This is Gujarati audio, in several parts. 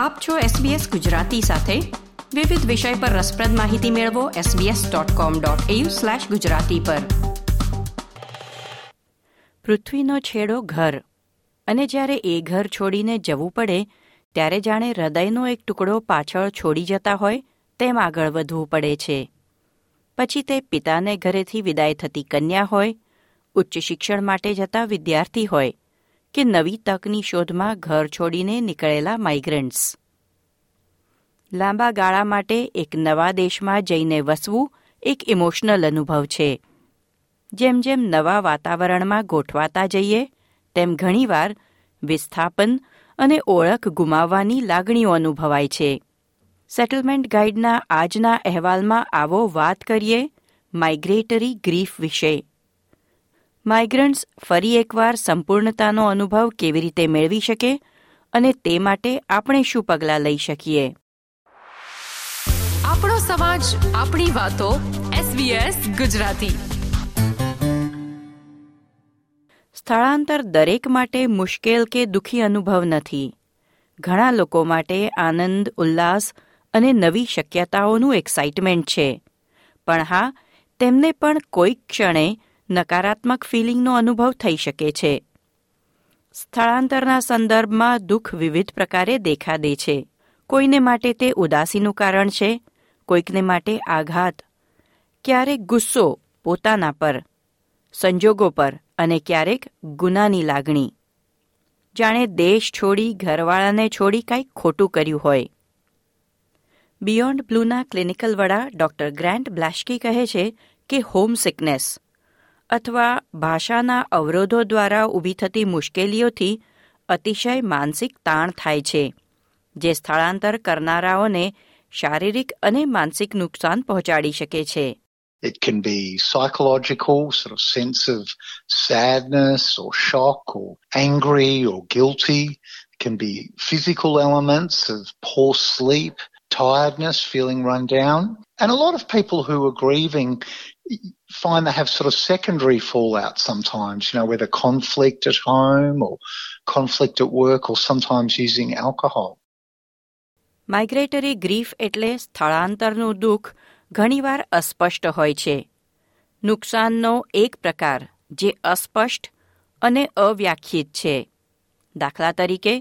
આપ છો SBS ગુજરાતી સાથે. વિવિધ વિષય પર રસપ્રદ માહિતી મેળવો sbs.com.au/gujarati પર. પૃથ્વીનો છેડો ઘર. અને જ્યારે એ ઘર છોડીને જવું પડે, ત્યારે જાણે હૃદયનો એક ટુકડો પાછળ છોડી જતા હોય, તેમ આગળ વધવું પડે છે. પછી તે પિતાને ઘરેથી વિદાય થતી કન્યા હોય, ઉચ્ચ શિક્ષણ માટે જતા વિદ્યાર્થી હોય કે નવી તકની શોધમાં ઘર છોડીને નીકળેલા માઇગ્રન્ટ્સ લાંબા ગાળા માટે એક નવા દેશમાં જઈને વસવું એક ઇમોશનલ અનુભવ છે. જેમ જેમ નવા વાતાવરણમાં ગોઠવાતા જઈએ, તેમ ઘણીવાર વિસ્થાપન અને ઓળખ ગુમાવવાની લાગણીઓ અનુભવાય છે. સેટલમેન્ટ ગાઈડના આજના અહેવાલમાં આવો વાત કરીએ માઇગ્રેટરી ગ્રીફ વિશે. માઇગ્રન્ટ્સ ફરી એકવાર સંપૂર્ણતાનો અનુભવ કેવી રીતે મેળવી શકે અને તે માટે આપણે શું પગલાં લઈ શકીએ? આપણો સમાજ આપણી વાતો SBS ગુજરાતી. સ્થળાંતર દરેક માટે મુશ્કેલ કે દુઃખી અનુભવ નથી. ઘણા લોકો માટે આનંદ ઉલ્લાસ અને નવી શક્યતાઓનું એક્સાઇટમેન્ટ છે. પણ હા તેમને પણ કોઈક ક્ષણે નકારાત્મક ફિલિંગનો અનુભવ થઈ શકે છે. સ્થળાંતરના સંદર્ભમાં દુઃખ વિવિધ પ્રકારે દેખા દે છે. કોઈને માટે તે ઉદાસીનું કારણ છે, કોઈકને માટે આઘાત. ક્યારેક ગુસ્સો પોતાના પર, સંજોગો પર અને ક્યારેક ગુનાની લાગણી. જાણે દેશ છોડી, ઘરવાળાને છોડી કંઈક ખોટું કર્યું હોય. બિયોન્ડ બ્લુના ક્લિનિકલ વડા ડોક્ટર ગ્રાન્ટ બ્લાશ્કી કહે છે કે હોમ સિકનેસ અથવા ભાષાના અવરોધો દ્વારા ઊભી થતી મુશ્કેલીઓથી અતિશય માનસિક તાણ થાય છે જે સ્થળાંતર કરનારાઓને શારીરિક અને માનસિક નુકસાન પહોંચાડી શકે છે It can be psychological, sort of sense of sadness or shock or angry or guilty. It can be physical elements of poor sleep, tiredness, feeling run down. And a lot of people who are grieving find they have sort of secondary fallout sometimes, you know, whether conflict at home or conflict at work or sometimes using alcohol. Migratory grief એટલે સ્થળાંતરનું દુઃખ ઘણીવાર અસ્પષ્ટ હોય છે નુકસાનનો એક પ્રકાર જે અસ્પષ્ટ અને અવ્યાખ્યિત છે દાખલા તરીકે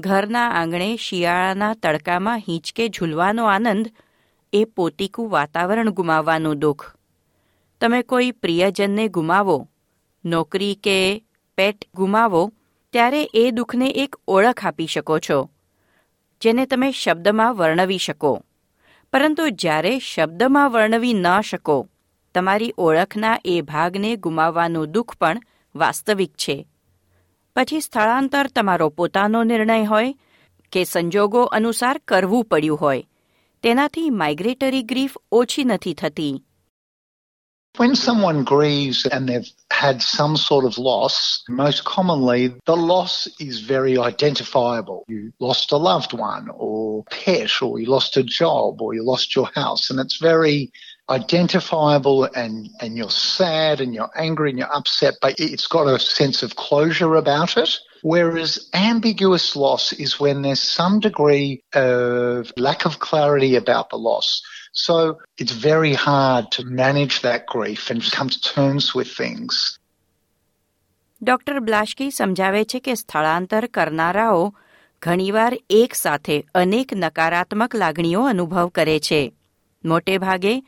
ઘરના આંગણે શિયાળાના તડકામાં હિંચકે ઝૂલવાનો આનંદ એ પોતીકું વાતાવરણ ગુમાવવાનું દુઃખ. તમે કોઈ પ્રિયજનને ગુમાવો, નોકરી કે પેટ ગુમાવો, ત્યારે એ દુઃખને એક ઓળખ આપી શકો છો, જેને તમે શબ્દમાં વર્ણવી શકો. પરંતુ જ્યારે શબ્દમાં વર્ણવી ન શકો, તમારી ઓળખના એ ભાગને ગુમાવવાનું દુઃખ પણ વાસ્તવિક છે. પછી સ્થળાંતર તમારો પોતાનો નિર્ણય હોય કે સંજોગો અનુસાર કરવું પડ્યું હોય તેનાથી માઇગ્રેટરી ગ્રીફ ઓછી નથી થતી When someone grieves and they've had some sort of loss, most commonly the loss is very identifiable. You lost a loved one or pet or you lost a job or you lost your house and it's very identifiable and, and you're sad and you're angry and you're upset, but it's got a sense of closure about it. Whereas ambiguous loss is when there's some degree of lack of clarity about the loss. So it's very hard to manage that grief and come to terms with things. Doctor Blashki સમજાવે છે કે સ્થળાંતર કરનારાઓ ઘણીવાર એક સાથે અનેક નકારાત્મક લાગણીઓ અનુભવ કરે છે મોટે ભાગે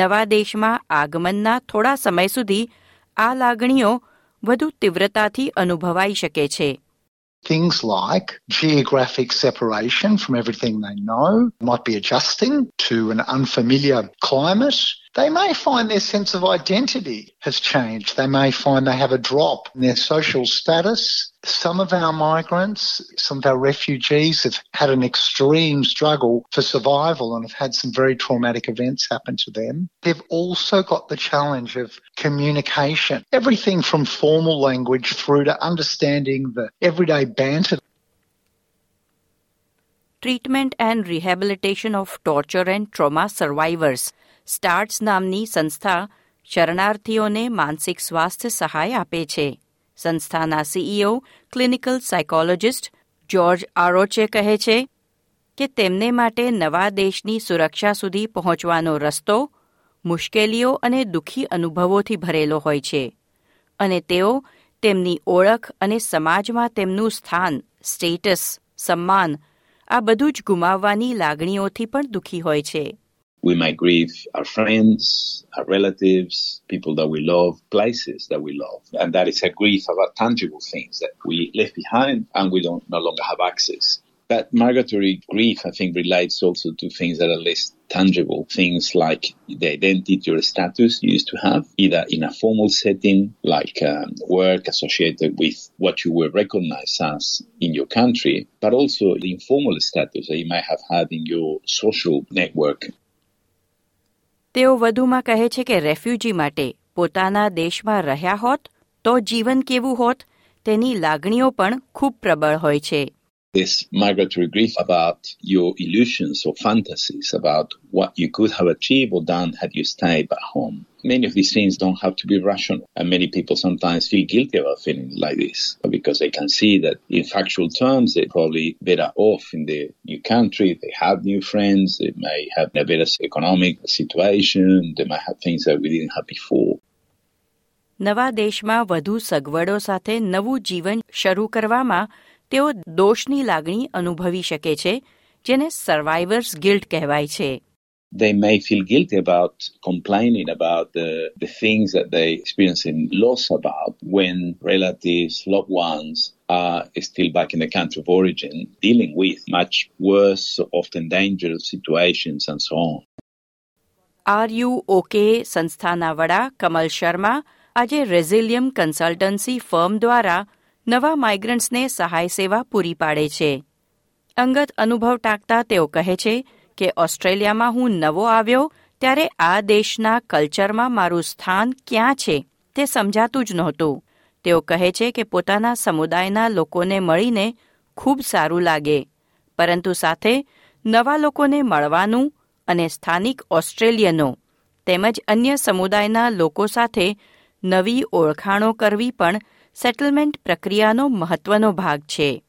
નવા દેશમાં આગમનના થોડા સમય સુધી આ લાગણીઓ વધુ તીવ્રતાથી અનુભવાઈ શકે છે Things like geographic separation from everything they know, might be adjusting to an unfamiliar climate. They may find their sense of identity has changed. They may find they have a drop in their social status. Some of our migrants, some of our refugees have had an extreme struggle for survival and have had some very traumatic events happen to them. They've also got the challenge of communication, everything from formal language through to understanding the everyday banter treatment and rehabilitation of torture and trauma survivors starts નામની સંસ્થા શરણાર્થીઓને માનસિક સ્વાસ્થ્ય સહાય આપે છે સંસ્થાના CEO clinical psychologist George Aroche કહે છે કે તેમને માટે નવા દેશની સુરક્ષા સુધી પહોંચવાનો રસ્તો મુશ્કેલીઓ અને દુઃખી અનુભવોથી ભરેલો હોય છે અને તેઓ તેમની ઓળખ અને સમાજમાં તેમનું સ્થાન સ્ટેટસ સન્માન આ બધું જ ગુમાવવાની લાગણીઓથી પણ દુઃખી હોય છે. We might grieve our friends, our relatives, people that we love, places that we love. And that is a grief about tangible things that we left behind and we don't no longer have access. That migratory grief, I think, relates also to things that are less tangible, things like the identity or status you used to have, either in a formal setting, like um, work associated with what you were recognized as in your country, but also the informal status that you might have had in your social network. તેઓ વધુમાં કહે છે કે રેફ્યુજી માટે પોતાના દેશમાં રહ્યા હોત તો જીવન કેવું હોત તેની લાગણીઓ પણ ખૂબ પ્રબળ હોય છે. this migratory grief about your illusions or fantasies about what you could have achieved or done had you stayed back home. Many of these things don't have to be rational, and many people sometimes feel guilty about feeling like this because they can see that in factual terms they're probably better off in their new country, they have new friends, they may have a better economic situation, they might have things that we didn't have before. નવા દેશમાં વધુ સગવડો સાથે નવું જીવન શરૂ કરવામાં તેઓ દોષની લાગણી અનુભવી શકે છે જેને સર્વાઈવર્સ ગિલ્ટ કહેવાય છે They may feel guilty about complaining about the, the things that they experience in loss about when relatives, loved ones are still back in the country of origin, dealing with much worse, often dangerous situations and so on. R U OK સંસ્થાના વડા કમલ શર્મા આજે રેઝિલિયમ કન્સલ્ટન્સી ફર્મ દ્વારા નવા માઇગ્રન્ટ્સને સહાય સેવા પૂરી પાડે છે. અંગત અનુભવ ટાંકતા તેઓ કહે છે કે ઓસ્ટ્રેલિયામાં હું નવો આવ્યો ત્યારે આ દેશના કલ્ચરમાં મારું સ્થાન ક્યાં છે તે સમજાતું જ નહોતું. તેઓ કહે છે કે પોતાના સમુદાયના લોકોને મળીને ખૂબ સારું લાગે. પરંતુ સાથે નવા લોકોને મળવાનું અને સ્થાનિક ઓસ્ટ્રેલિયનો તેમજ અન્ય સમુદાયના લોકો સાથે નવી ઓળખાણો કરવી પણ સેટલમેન્ટ પ્રક્રિયાનો મહત્વનો ભાગ છે.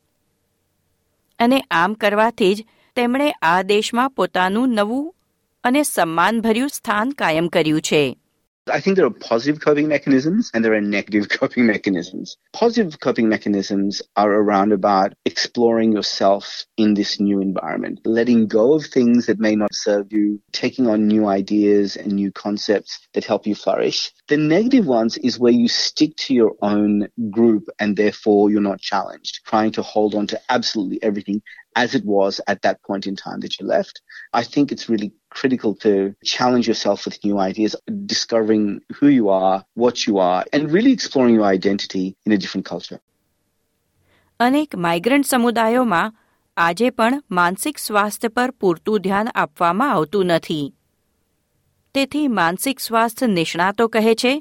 અને આમ કરવાથી જ તેમણે આ દેશમાં પોતાનું નવું અને સન્માનભર્યું સ્થાન કાયમ કર્યું છે. I think there are positive coping mechanisms and there are negative coping mechanisms. Positive coping mechanisms are around about exploring yourself in this new environment, letting go of things that may not serve you, taking on new ideas and new concepts that help you flourish. The negative ones is where you stick to your own group and therefore you're not challenged, trying to hold on to absolutely everything as it was at that point in time that you left. I think it's really critical to challenge yourself with new ideas, discovering who you are, what you are, and really exploring your identity in a different culture. અનેક માઇગ્રન્ટ સમુદાયોમાં આજે પણ માનસિક સ્વાસ્થ્ય પર પૂરતું ધ્યાન આપવામાં આવતું નથી તેથી માનસિક સ્વાસ્થ્ય નિષ્ણાતો કહે છે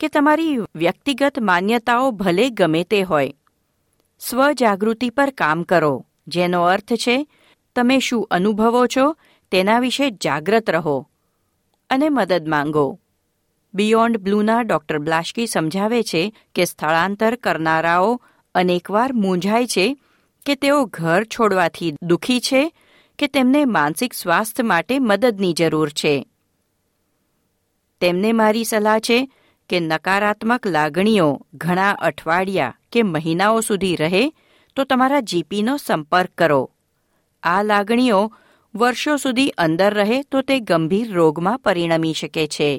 કે તમારી વ્યક્તિગત માન્યતાઓ ભલે ગમે તે હોય સ્વજાગૃતિ પર કામ કરો જેનો અર્થ છે તમે શું અનુભવો છો તેના વિશે જાગ્રત રહો અને મદદ માંગો. બિયોન્ડ બ્લુના ડોક્ટર બ્લાશ્કી સમજાવે છે કે સ્થળાંતર કરનારાઓ અનેકવાર મૂંઝાય છે કે તેઓ ઘર છોડવાથી દુઃખી છે કે તેમને માનસિક સ્વાસ્થ્ય માટે મદદની જરૂર છે. તેમને મારી સલાહ છે કે નકારાત્મક લાગણીઓ ઘણા અઠવાડિયા કે મહિનાઓ સુધી રહે તો તમારા જીપીનો સંપર્ક કરો. આ લાગણીઓ વર્ષો સુધી અંદર રહે તો તે ગંભીર રોગમાં પરિણમી શકે છે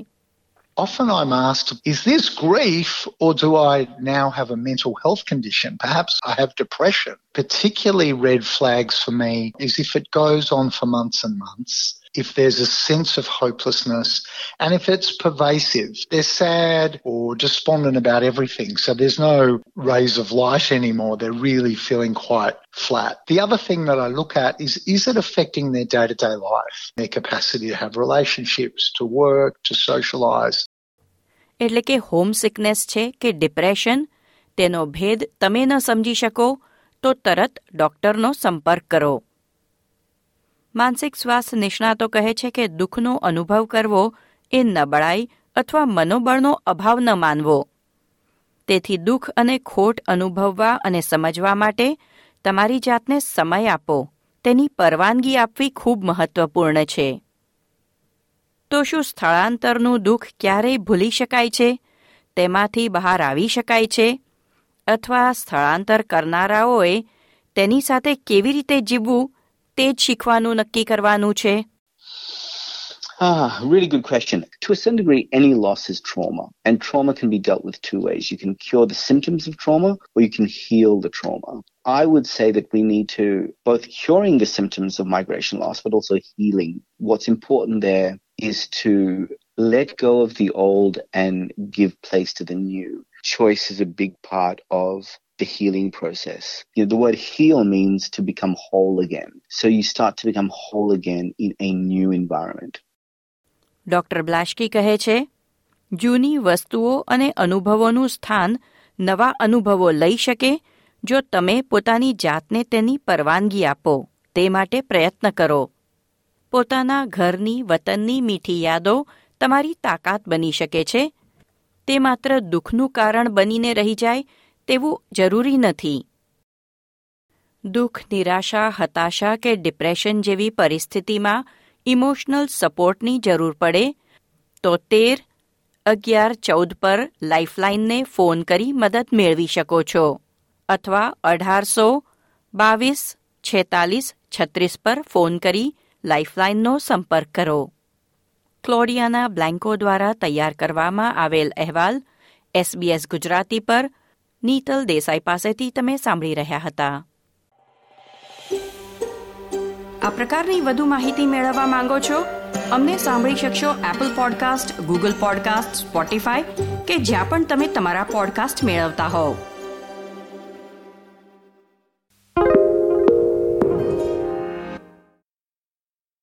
Often I'm asked, is this grief or do I now have a mental health condition? Perhaps I have depression. Particularly red flags for me is if it goes on for months and months, if there's a sense of hopelessness, and if it's pervasive. They're sad or despondent about everything, so there's no rays of light anymore. They're really feeling quite flat. The other thing that I look at is is it affecting their day to day life, their capacity to have relationships, to work, to socialize? એટલે કે હોમ સિકનેસ છે કે ડિપ્રેશન તેનો ભેદ તમે ન સમજી શકો તો તરત ડોક્ટરનો સંપર્ક કરો માનસિક સ્વાસ્થ્ય નિષ્ણાતો કહે છે કે દુઃખનો અનુભવ કરવો એ નબળાઈ અથવા મનોબળનો અભાવ ન માનવો. તેથી દુઃખ અને ખોટ અનુભવવા અને સમજવા માટે તમારી જાતને સમય આપો. તેની પરવાનગી આપવી ખૂબ મહત્વપૂર્ણ છે. તો શું સ્થળાંતરનું દુઃખ ક્યારેય ભૂલી શકાય છે? તેમાંથી બહાર આવી શકાય છે? અથવા સ્થળાંતર કરનારાઓએ તેની સાથે કેવી રીતે જીવવું? તે જ શીખવાનું નક્કી કરવાનું છે Ah, really good question. To a certain degree, any loss is trauma, and trauma can be dealt with two ways. You can cure the symptoms of trauma, or you can heal the trauma. I would say that we need to both curing the symptoms of migration loss, but also healing. What's important there is to let go of the old and give place to the new. Choice is a big part of the healing process. You know, the word heal means to become whole again. So you start to become whole again in a new environment. Doctor Blashki કહે છે જૂની વસ્તુઓ અને અનુભવોનું સ્થાન નવા અનુભવો લઈ શકે જો તમે પોતાની જાતને તેની પરવાનગી આપો તે માટે પ્રયત્ન કરો પોતાના ઘરની વતનની મીઠી યાદો તમારી તાકાત બની શકે છે તે માત્ર દુઃખનું કારણ બનીને રહી જાય તેવું જરૂરી નથી. દુઃખ, નિરાશા, હતાશા કે ડિપ્રેશન જેવી પરિસ્થિતિમાં ઇમોશનલ સપોર્ટની જરૂર પડે તો તેર, અગિયાર, ચૌદ પર લાઇફલાઇનને ફોન કરી મદદ મેળવી શકો છો. અથવા અઢારસો, બાવીસ, છેતાલીસ, છત્રીસ પર ફોન કરી લાઇફલાઇનનો સંપર્ક કરો. ક્લોડિયાના બ્લેન્કો દ્વારા તૈયાર કરવામાં આવેલ અહેવાલ એસબીએસ ગુજરાતી પર નીતલ દેસાઈ પાસેથી તમે સાંભળી રહ્યા હતા. આ પ્રકારની વધુ માહિતી મેળવવા માંગો છો? અમને સાંભળી શકશો Apple podcast Google podcast Spotify કે જ્યાં પણ તમે તમારા પોડકાસ્ટ મેળવતા હોવ.